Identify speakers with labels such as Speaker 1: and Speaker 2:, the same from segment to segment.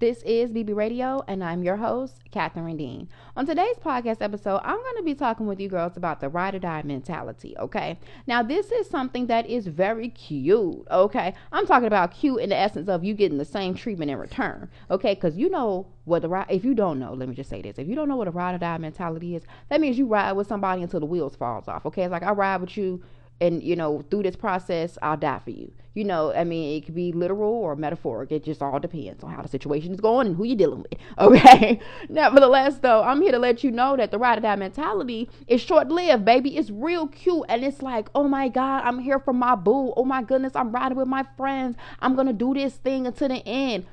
Speaker 1: This is BB Radio, and I'm your host, Catherine Dean. On today's podcast episode, I'm going to be talking with you girls about the ride or die mentality, okay? Now, this is something that is very cute, okay? I'm talking about cute in the essence of you getting the same treatment in return, okay? Because you know what the ride, if you don't know, let me just say this. If you don't know what a ride or die mentality is, that means you ride with somebody until the wheels falls off, okay? It's like I ride with you and you know through this process i'll die for you. You know i mean it could be literal or metaphoric. It just all depends on how the situation is going and who you're dealing with okay? Nevertheless though i'm here to let you know that the ride or die mentality is short-lived baby. It's real cute and it's like oh my god i'm here for my boo. Oh my goodness i'm riding with my friends. I'm gonna do this thing until the end.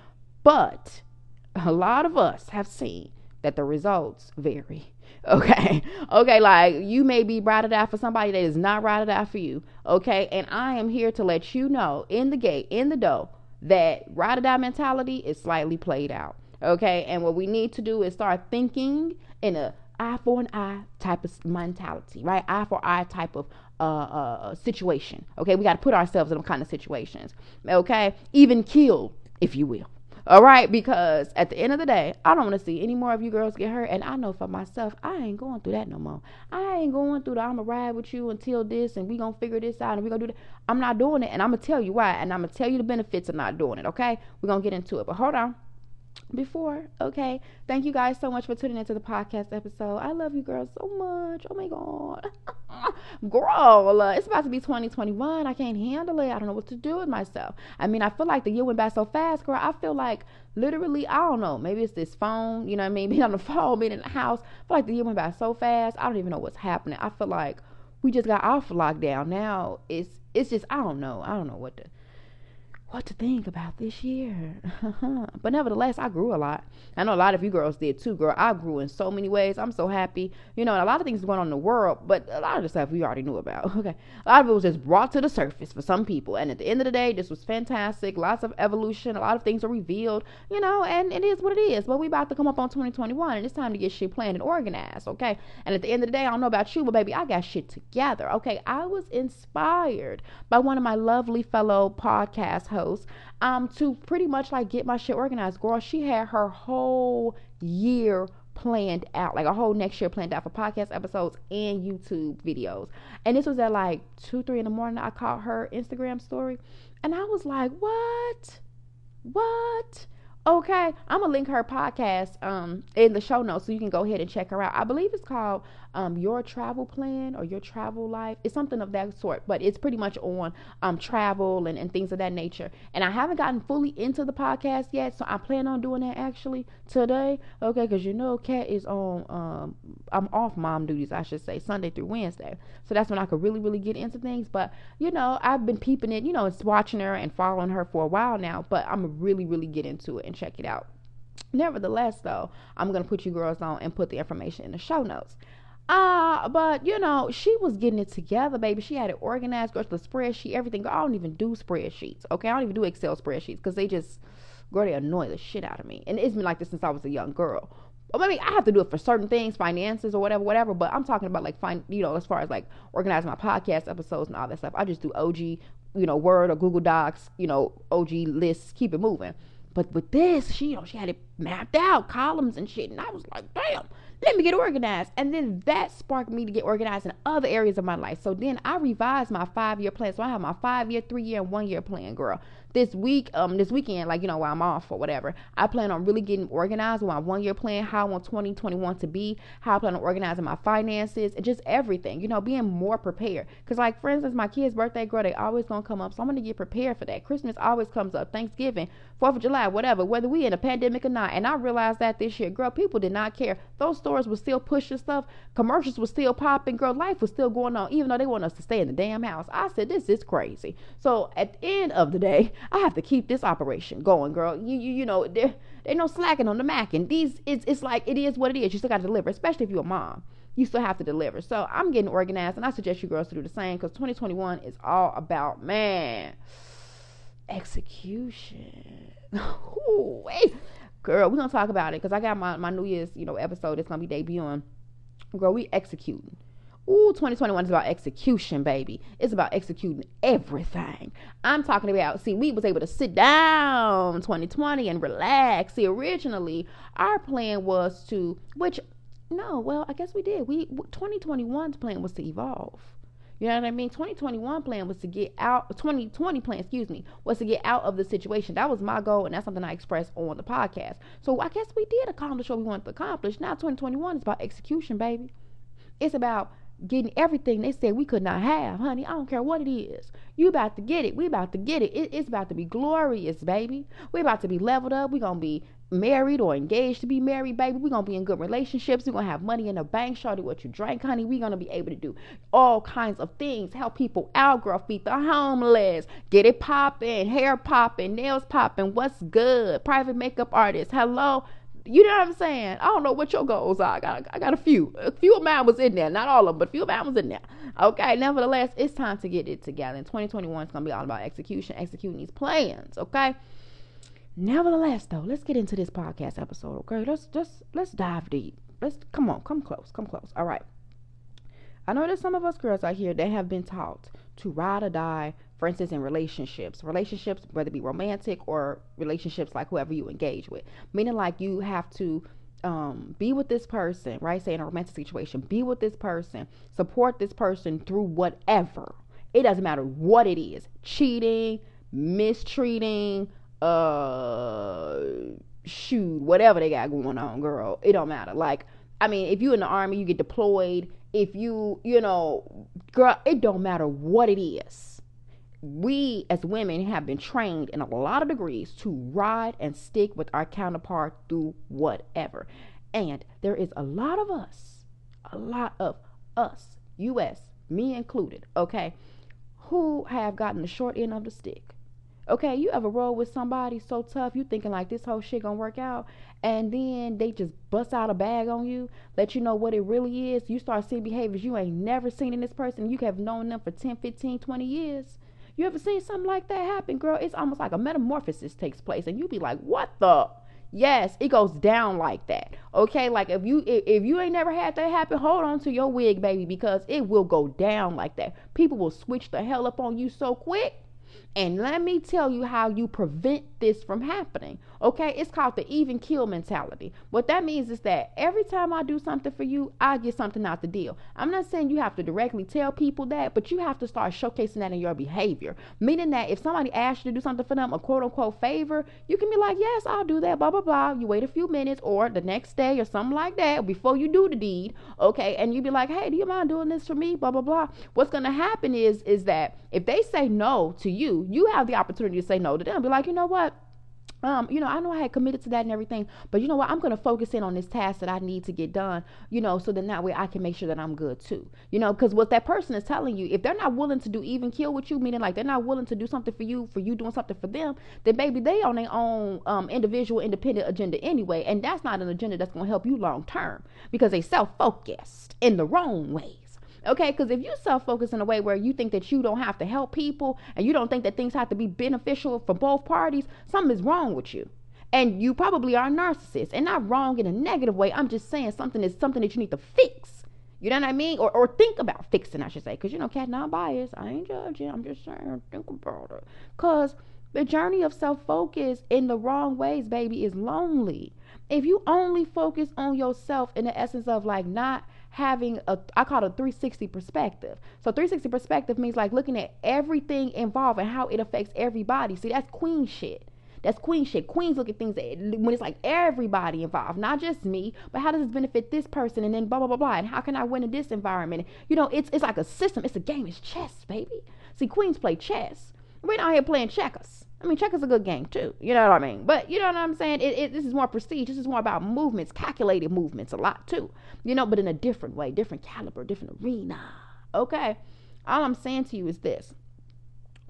Speaker 1: But a lot of us have seen that the results vary Okay. Okay. Like you may be ride or die for somebody that is not ride or die for you. Okay. And I am here to let you know in the gate, in the door, that ride or die mentality is slightly played out. Okay. And what we need to do is start thinking in a eye for an eye type of mentality, right? Eye for eye type of uh, uh, situation. Okay. We got to put ourselves in them kind of situations. Okay. Even kill, if you will. All right, because at the end of the day, I don't want to see any more of you girls get hurt. And I know for myself, I ain't going through that no more. I ain't going through the I'm going to ride with you until this and we to figure this out and we to do that. I'm not doing it. And I'm to tell you why. And I'm to tell you the benefits of not doing it. Okay. Going to get into it. But hold on before. Okay. Thank you guys so much for tuning into the podcast episode. I love you girls so much. Oh my God. Girl, uh, it's about to be 2021. I can't handle it. I don't know what to do with myself. I mean, I feel like the year went by so fast, girl. I feel like literally, I don't know. Maybe it's this phone, you know what I mean? Being on the phone, being in the house. I feel like the year went by so fast. I don't even know what's happening. I feel like we just got off lockdown. Now it's it's just I don't know. I don't know what to what to think about this year. but nevertheless, I grew a lot. I know a lot of you girls did too, girl. I grew in so many ways. I'm so happy. You know, and a lot of things going on in the world, but a lot of the stuff we already knew about. Okay. A lot of it was just brought to the surface for some people. And at the end of the day, this was fantastic. Lots of evolution. A lot of things are revealed, you know, and it is what it is. But we about to come up on 2021 and it's time to get shit planned and organized. Okay. And at the end of the day, I don't know about you, but baby, I got shit together. Okay. I was inspired by one of my lovely fellow podcast hosts um to pretty much like get my shit organized. Girl, she had her whole year planned out, like a whole next year planned out for podcast episodes and YouTube videos. And this was at like two, three in the morning. I caught her Instagram story, and I was like, "What? What?" Okay, I'm gonna link her podcast um in the show notes so you can go ahead and check her out. I believe it's called um, your travel plan or your travel life. It's something of that sort, but it's pretty much on um, travel and, and things of that nature. And I haven't gotten fully into the podcast yet, so I plan on doing that actually today. Okay, because you know, Kat is on, um, I'm off mom duties, I should say, Sunday through Wednesday. So that's when I could really, really get into things. But, you know, I've been peeping it, you know, it's watching her and following her for a while now, but I'm really, really get into it and check it out. Nevertheless, though, I'm going to put you girls on and put the information in the show notes. Uh, but you know, she was getting it together, baby. She had it organized, girl, the spreadsheet, everything. I don't even do spreadsheets, okay? I don't even do Excel spreadsheets because they just, girl, they annoy the shit out of me. And it's been like this since I was a young girl. Or maybe I have to do it for certain things, finances or whatever, whatever. But I'm talking about like, fine, you know, as far as like organizing my podcast episodes and all that stuff. I just do OG, you know, Word or Google Docs, you know, OG lists, keep it moving. But with this, she, you know, she had it mapped out, columns and shit. And I was like, damn, let me get organized. And then that sparked me to get organized in other areas of my life. So then I revised my five year plan. So I have my five year, three year, and one year plan, girl. This week, um, this weekend, like, you know, while I'm off or whatever, I plan on really getting organized with my one year plan, how I want 2021 to be, how I plan on organizing my finances, and just everything, you know, being more prepared. Because, like, for instance, my kid's birthday, girl, they always gonna come up. So I'm gonna get prepared for that. Christmas always comes up, Thanksgiving, 4th of July, whatever, whether we in a pandemic or not. And I realized that this year, girl, people did not care. Those stores were still pushing stuff, commercials were still popping, girl, life was still going on, even though they want us to stay in the damn house. I said, this is crazy. So at the end of the day, I have to keep this operation going, girl. You you, you know, there ain't no slacking on the Mac. And these it's it's like it is what it is. You still gotta deliver, especially if you're a mom. You still have to deliver. So I'm getting organized and I suggest you girls to do the same because 2021 is all about man execution. Wait. Girl, we're gonna talk about it because I got my, my New Year's, you know, episode that's gonna be debuting. Girl, we executing Ooh, 2021 is about execution, baby. It's about executing everything. I'm talking about, see, we was able to sit down 2020 and relax. See, originally, our plan was to, which, no, well, I guess we did. We 2021's plan was to evolve. You know what I mean? 2021 plan was to get out 2020 plan, excuse me, was to get out of the situation. That was my goal and that's something I expressed on the podcast. So I guess we did accomplish what we wanted to accomplish. Now 2021 is about execution, baby. It's about getting everything they said we could not have, honey. I don't care what it is. You about to get it. We about to get it. it it's about to be glorious, baby. We about to be leveled up. We gonna be married or engaged to be married, baby. we gonna be in good relationships. we gonna have money in the bank. Shorty, what you drank, honey. we gonna be able to do all kinds of things. Help people out, girl. Feed the homeless. Get it popping. Hair popping. Nails popping. What's good? Private makeup artist. Hello you know what I'm saying? I don't know what your goals are. I got, I got a few. A few of mine was in there. Not all of them, but a few of mine was in there. Okay. Nevertheless, it's time to get it together. And 2021 is going to be all about execution, executing these plans. Okay. Nevertheless, though, let's get into this podcast episode. Okay. Let's just, let's dive deep. Let's, come on, come close, come close. All right. I know that some of us girls out here that have been taught to ride or die for instance, in relationships, relationships, whether it be romantic or relationships like whoever you engage with, meaning like you have to um, be with this person, right? Say in a romantic situation, be with this person, support this person through whatever. It doesn't matter what it is cheating, mistreating, uh, shoot, whatever they got going on, girl. It don't matter. Like, I mean, if you in the army, you get deployed. If you, you know, girl, it don't matter what it is we as women have been trained in a lot of degrees to ride and stick with our counterpart through whatever. And there is a lot of us, a lot of us, US, me included, okay, who have gotten the short end of the stick. Okay, you ever roll with somebody so tough, you thinking like this whole shit gonna work out, and then they just bust out a bag on you, let you know what it really is. You start seeing behaviors you ain't never seen in this person. You have known them for 10, 15, 20 years. You ever seen something like that happen, girl? It's almost like a metamorphosis takes place, and you be like, "What the?" Yes, it goes down like that. Okay, like if you if, if you ain't never had that happen, hold on to your wig, baby, because it will go down like that. People will switch the hell up on you so quick. And let me tell you how you prevent this from happening. Okay, it's called the even kill mentality. What that means is that every time I do something for you, I get something out the deal. I'm not saying you have to directly tell people that, but you have to start showcasing that in your behavior. Meaning that if somebody asks you to do something for them, a quote unquote favor, you can be like, Yes, I'll do that, blah, blah, blah. You wait a few minutes or the next day or something like that before you do the deed. Okay, and you'd be like, Hey, do you mind doing this for me? Blah, blah, blah. What's gonna happen is is that if they say no to you, you have the opportunity to say no to them. Be like, you know what? um, you know, I know I had committed to that and everything, but you know what? I'm going to focus in on this task that I need to get done, you know, so then that way I can make sure that I'm good too, you know, because what that person is telling you, if they're not willing to do even kill with you, meaning like they're not willing to do something for you, for you doing something for them, then baby, they on their own um, individual, independent agenda anyway, and that's not an agenda that's going to help you long term because they self focused in the wrong way. Okay, because if you self focus in a way where you think that you don't have to help people and you don't think that things have to be beneficial for both parties, something is wrong with you. And you probably are a narcissist. And not wrong in a negative way. I'm just saying something is something that you need to fix. You know what I mean? Or, or think about fixing, I should say. Because, you know, Kat not biased. I ain't judging. I'm just saying, think about it. Because the journey of self focus in the wrong ways, baby, is lonely. If you only focus on yourself in the essence of like not having a I call it a 360 perspective. So 360 perspective means like looking at everything involved and how it affects everybody. See, that's queen shit. That's queen shit. Queens look at things when it's like everybody involved, not just me, but how does this benefit this person and then blah blah blah blah and how can I win in this environment? You know, it's it's like a system. It's a game. It's chess, baby. See, queens play chess. We're not here playing checkers. I mean, checkers a good game too. You know what I mean? But you know what I'm saying? It, it, this is more prestige. This is more about movements, calculated movements, a lot too. You know, but in a different way, different caliber, different arena. Okay. All I'm saying to you is this: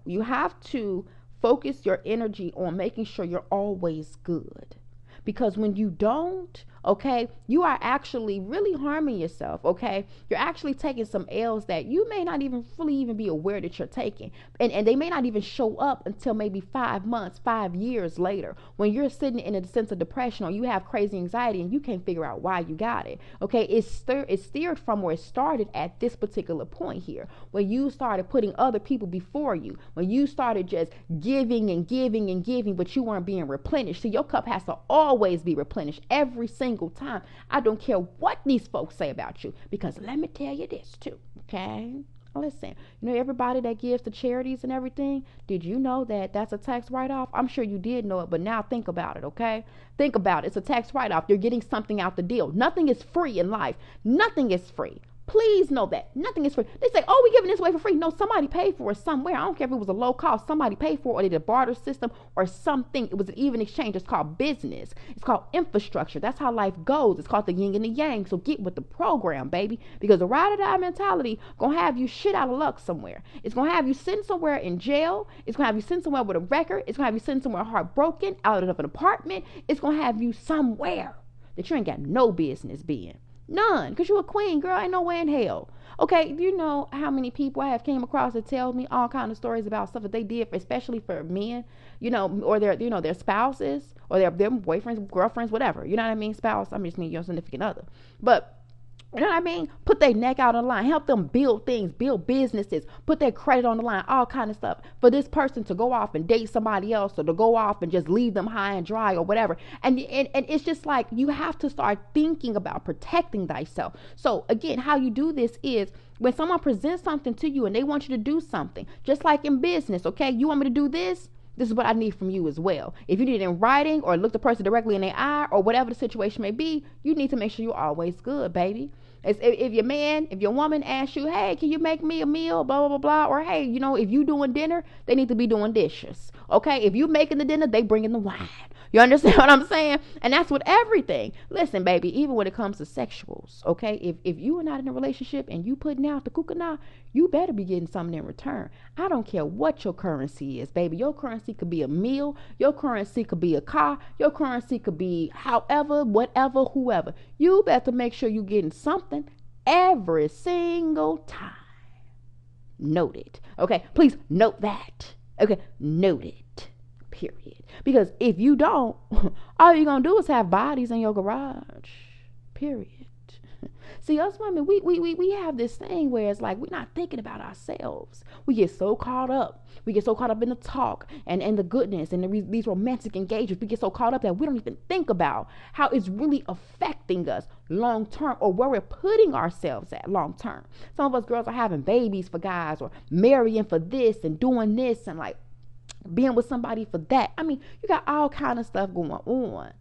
Speaker 1: you have to focus your energy on making sure you're always good. Because when you don't, okay, you are actually really harming yourself, okay? You're actually taking some L's that you may not even fully even be aware that you're taking. And, and they may not even show up until maybe five months, five years later when you're sitting in a sense of depression or you have crazy anxiety and you can't figure out why you got it, okay? It's, stir- it's steered from where it started at this particular point here, when you started putting other people before you, when you started just giving and giving and giving, but you weren't being replenished. So your cup has to always be replenished every single single time. I don't care what these folks say about you because let me tell you this too, okay? Listen, you know, everybody that gives to charities and everything, did you know that that's a tax write off? I'm sure you did know it, but now think about it, okay? Think about it. It's a tax write off. You're getting something out the deal. Nothing is free in life, nothing is free. Please know that nothing is free. They say, "Oh, we're giving this away for free." No, somebody paid for it somewhere. I don't care if it was a low cost. Somebody paid for it, or they did a barter system, or something. It was an even exchange. It's called business. It's called infrastructure. That's how life goes. It's called the yin and the yang. So get with the program, baby, because the ride or die mentality gonna have you shit out of luck somewhere. It's gonna have you sitting somewhere in jail. It's gonna have you sitting somewhere with a record. It's gonna have you sitting somewhere heartbroken, out of an apartment. It's gonna have you somewhere that you ain't got no business being. None, because you're a queen, girl. Ain't no way in hell. Okay, do you know how many people I have came across that tell me all kind of stories about stuff that they did, especially for men, you know, or their, you know, their spouses or their, their boyfriends, girlfriends, whatever. You know what I mean? Spouse. I'm just mean your significant other. But you know what I mean? Put their neck out on the line, help them build things, build businesses, put their credit on the line, all kind of stuff. For this person to go off and date somebody else or to go off and just leave them high and dry or whatever. And and, and it's just like you have to start thinking about protecting thyself. So again, how you do this is when someone presents something to you and they want you to do something, just like in business, okay? You want me to do this? This is what I need from you as well. If you need it in writing or look the person directly in the eye or whatever the situation may be, you need to make sure you're always good, baby. If, if your man, if your woman asks you, hey, can you make me a meal, blah, blah, blah, blah, or hey, you know, if you doing dinner, they need to be doing dishes. Okay? If you making the dinner, they bringing the wine. You understand what I'm saying? And that's with everything. Listen, baby, even when it comes to sexuals, okay? If if you are not in a relationship and you putting out the kukana, you better be getting something in return. I don't care what your currency is, baby. Your currency could be a meal, your currency could be a car, your currency could be however, whatever, whoever. You better make sure you're getting something every single time. Note it. Okay, please note that. Okay, note it period. Because if you don't, all you're gonna do is have bodies in your garage. Period. See, us women, we, we, we, we have this thing where it's like we're not thinking about ourselves. We get so caught up. We get so caught up in the talk and, and the goodness and the, these romantic engagements. We get so caught up that we don't even think about how it's really affecting us long term or where we're putting ourselves at long term. Some of us girls are having babies for guys or marrying for this and doing this and like being with somebody for that. I mean, you got all kind of stuff going on.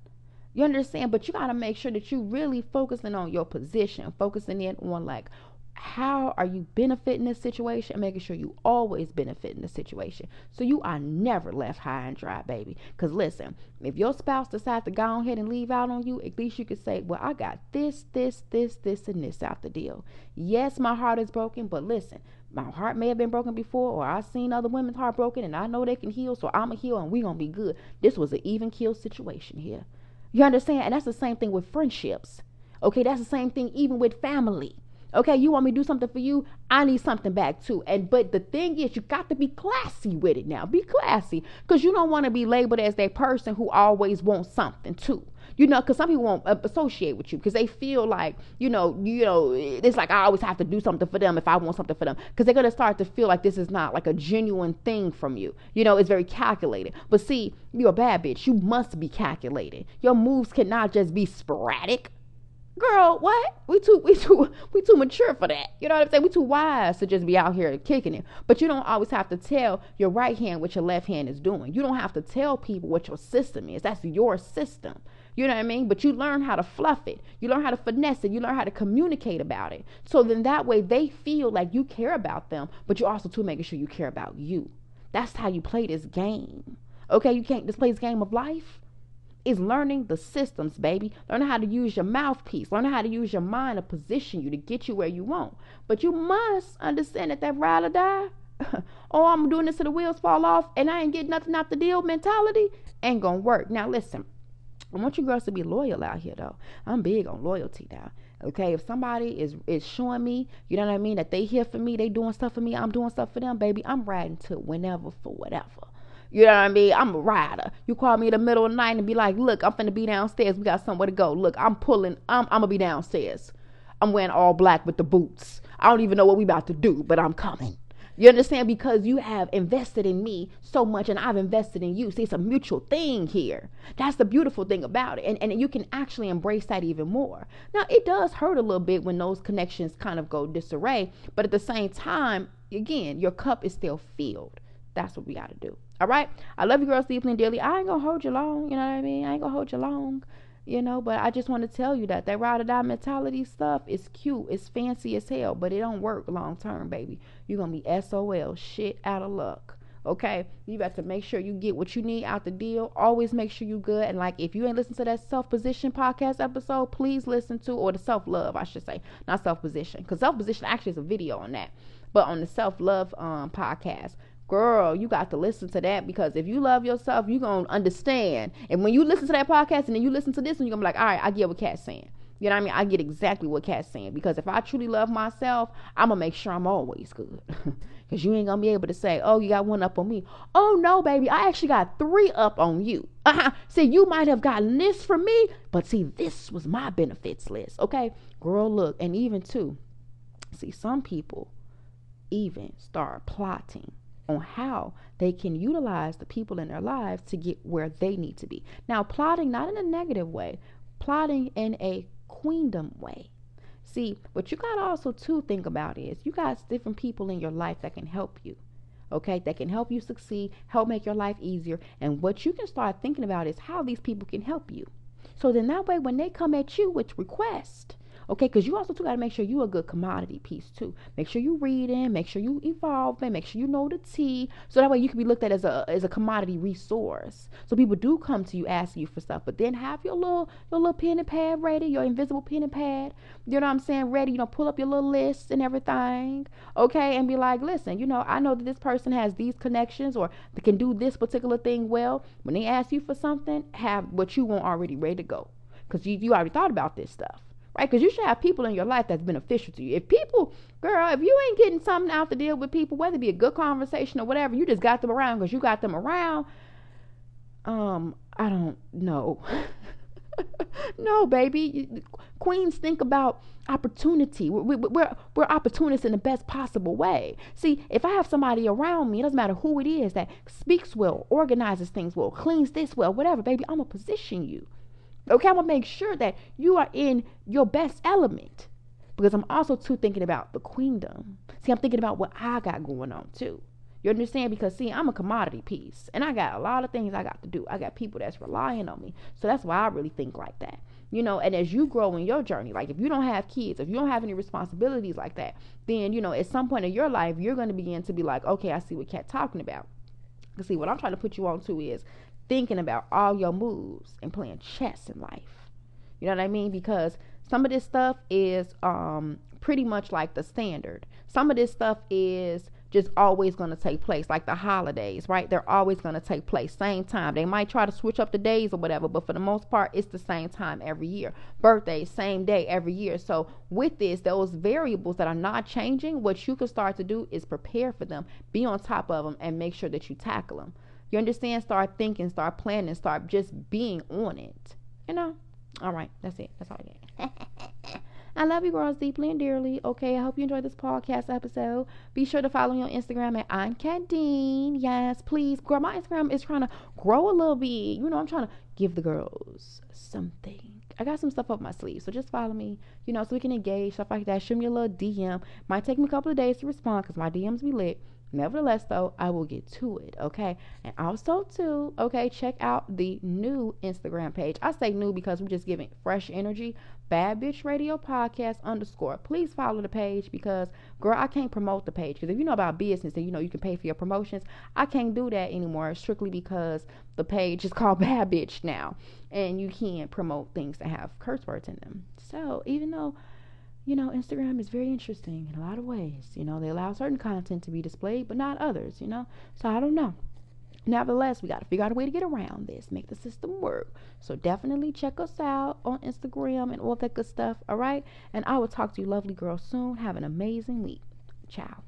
Speaker 1: You understand? But you got to make sure that you really focusing on your position, focusing in on like how are you benefiting this situation, making sure you always benefit in the situation. So you are never left high and dry, baby. Because listen, if your spouse decides to go ahead and leave out on you, at least you could say, Well, I got this, this, this, this, and this out the deal. Yes, my heart is broken, but listen, my heart may have been broken before, or I've seen other women's heart broken, and I know they can heal, so I'm a heal, and we gonna be good. This was an even kill situation here. You understand? And that's the same thing with friendships. Okay, that's the same thing even with family. Okay, you want me to do something for you? I need something back too. And but the thing is, you got to be classy with it now. Be classy, cause you don't want to be labeled as that person who always wants something too you know, because some people won't associate with you because they feel like, you know, you know, it's like I always have to do something for them if I want something for them because they're gonna start to feel like this is not like a genuine thing from you. You know, it's very calculated. But see, you're a bad bitch. You must be calculated. Your moves cannot just be sporadic. Girl, what? We too we too we too mature for that. You know what I'm saying? We too wise to just be out here kicking it. But you don't always have to tell your right hand what your left hand is doing. You don't have to tell people what your system is. That's your system. You know what I mean? But you learn how to fluff it. You learn how to finesse it. You learn how to communicate about it. So then that way they feel like you care about them, but you're also too making sure you care about you. That's how you play this game. Okay, you can't just play this game of life. Is learning the systems, baby. Learning how to use your mouthpiece. Learning how to use your mind to position you to get you where you want. But you must understand that that ride or die, oh, I'm doing this till the wheels fall off and I ain't getting nothing out the deal mentality ain't gonna work. Now listen, I want you girls to be loyal out here though. I'm big on loyalty now. Okay, if somebody is is showing me, you know what I mean, that they here for me, they doing stuff for me, I'm doing stuff for them, baby. I'm riding to whenever for whatever. You know what I mean? I'm a rider. You call me in the middle of the night and be like, look, I'm finna be downstairs. We got somewhere to go. Look, I'm pulling. I'm, I'm gonna be downstairs. I'm wearing all black with the boots. I don't even know what we about to do, but I'm coming. You understand? Because you have invested in me so much and I've invested in you. See, it's a mutual thing here. That's the beautiful thing about it. And, and you can actually embrace that even more. Now, it does hurt a little bit when those connections kind of go disarray, but at the same time, again, your cup is still filled. That's what we got to do. All right. I love you girls deeply and dearly. I ain't to hold you long. You know what I mean? I ain't to hold you long you know but i just want to tell you that that ride or die mentality stuff is cute it's fancy as hell but it don't work long term baby you're gonna be sol shit out of luck okay you got to make sure you get what you need out the deal always make sure you good and like if you ain't listened to that self-position podcast episode please listen to or the self-love i should say not self-position because self-position actually is a video on that but on the self-love um, podcast girl, you got to listen to that because if you love yourself, you're going to understand. And when you listen to that podcast and then you listen to this one, you're going to be like, all right, I get what Kat's saying. You know what I mean? I get exactly what Kat's saying because if I truly love myself, I'm going to make sure I'm always good. Because you ain't going to be able to say, oh, you got one up on me. Oh, no, baby, I actually got three up on you. Uh-huh. See, you might have gotten this from me, but see, this was my benefits list. Okay? Girl, look, and even too, see, some people even start plotting on how they can utilize the people in their lives to get where they need to be. Now, plotting not in a negative way, plotting in a queendom way. See, what you got also to think about is you got different people in your life that can help you. Okay, that can help you succeed, help make your life easier. And what you can start thinking about is how these people can help you. So then that way, when they come at you with requests, Okay, because you also too got to make sure you a good commodity piece too. Make sure you reading, make sure you evolving, make sure you know the T, so that way you can be looked at as a as a commodity resource. So people do come to you asking you for stuff, but then have your little your little pen and pad ready, your invisible pen and pad. You know what I'm saying? Ready, you know, pull up your little list and everything. Okay, and be like, listen, you know, I know that this person has these connections or can do this particular thing well. When they ask you for something, have what you want already ready to go, because you you already thought about this stuff right? Because you should have people in your life that's beneficial to you. If people, girl, if you ain't getting something out to deal with people, whether it be a good conversation or whatever, you just got them around because you got them around. Um, I don't know. no, baby. Queens think about opportunity. We're, we're, we're opportunists in the best possible way. See, if I have somebody around me, it doesn't matter who it is that speaks well, organizes things well, cleans this well, whatever, baby, I'm going to position you Okay, I'm gonna make sure that you are in your best element because I'm also too thinking about the queendom. See, I'm thinking about what I got going on too. You understand? Because see, I'm a commodity piece, and I got a lot of things I got to do. I got people that's relying on me, so that's why I really think like that. You know, and as you grow in your journey, like if you don't have kids, if you don't have any responsibilities like that, then you know, at some point in your life, you're going to begin to be like, okay, I see what Kat talking about. Cause see, what I'm trying to put you on to is thinking about all your moves and playing chess in life. You know what I mean? Because some of this stuff is um, pretty much like the standard. Some of this stuff is just always going to take place, like the holidays, right? They're always going to take place same time. They might try to switch up the days or whatever, but for the most part, it's the same time every year. Birthdays, same day every year. So with this, those variables that are not changing, what you can start to do is prepare for them, be on top of them, and make sure that you tackle them. You understand? Start thinking, start planning, start just being on it. You know? All right, that's it. That's all I get. I love you girls deeply and dearly. Okay, I hope you enjoyed this podcast episode. Be sure to follow me on Instagram at I'm Kat Dean. Yes, please. Girl, my Instagram is trying to grow a little bit. You know, I'm trying to give the girls something. I got some stuff up my sleeve, so just follow me, you know, so we can engage, stuff like that. Shoot me a little DM. Might take me a couple of days to respond because my DMs be lit. Nevertheless, though, I will get to it, okay? And also, too, okay, check out the new Instagram page. I say new because we're just giving fresh energy. Bad Bitch Radio Podcast underscore. Please follow the page because, girl, I can't promote the page. Because if you know about business and you know you can pay for your promotions, I can't do that anymore strictly because the page is called Bad Bitch now. And you can't promote things that have curse words in them. So, even though you know, Instagram is very interesting in a lot of ways. You know, they allow certain content to be displayed, but not others, you know. So I don't know. nevertheless, we got to figure out a way to get around this, make the system work. So definitely check us out on Instagram and all that good stuff. All right. And I will talk to you, lovely girls soon. Have an amazing week. Ciao.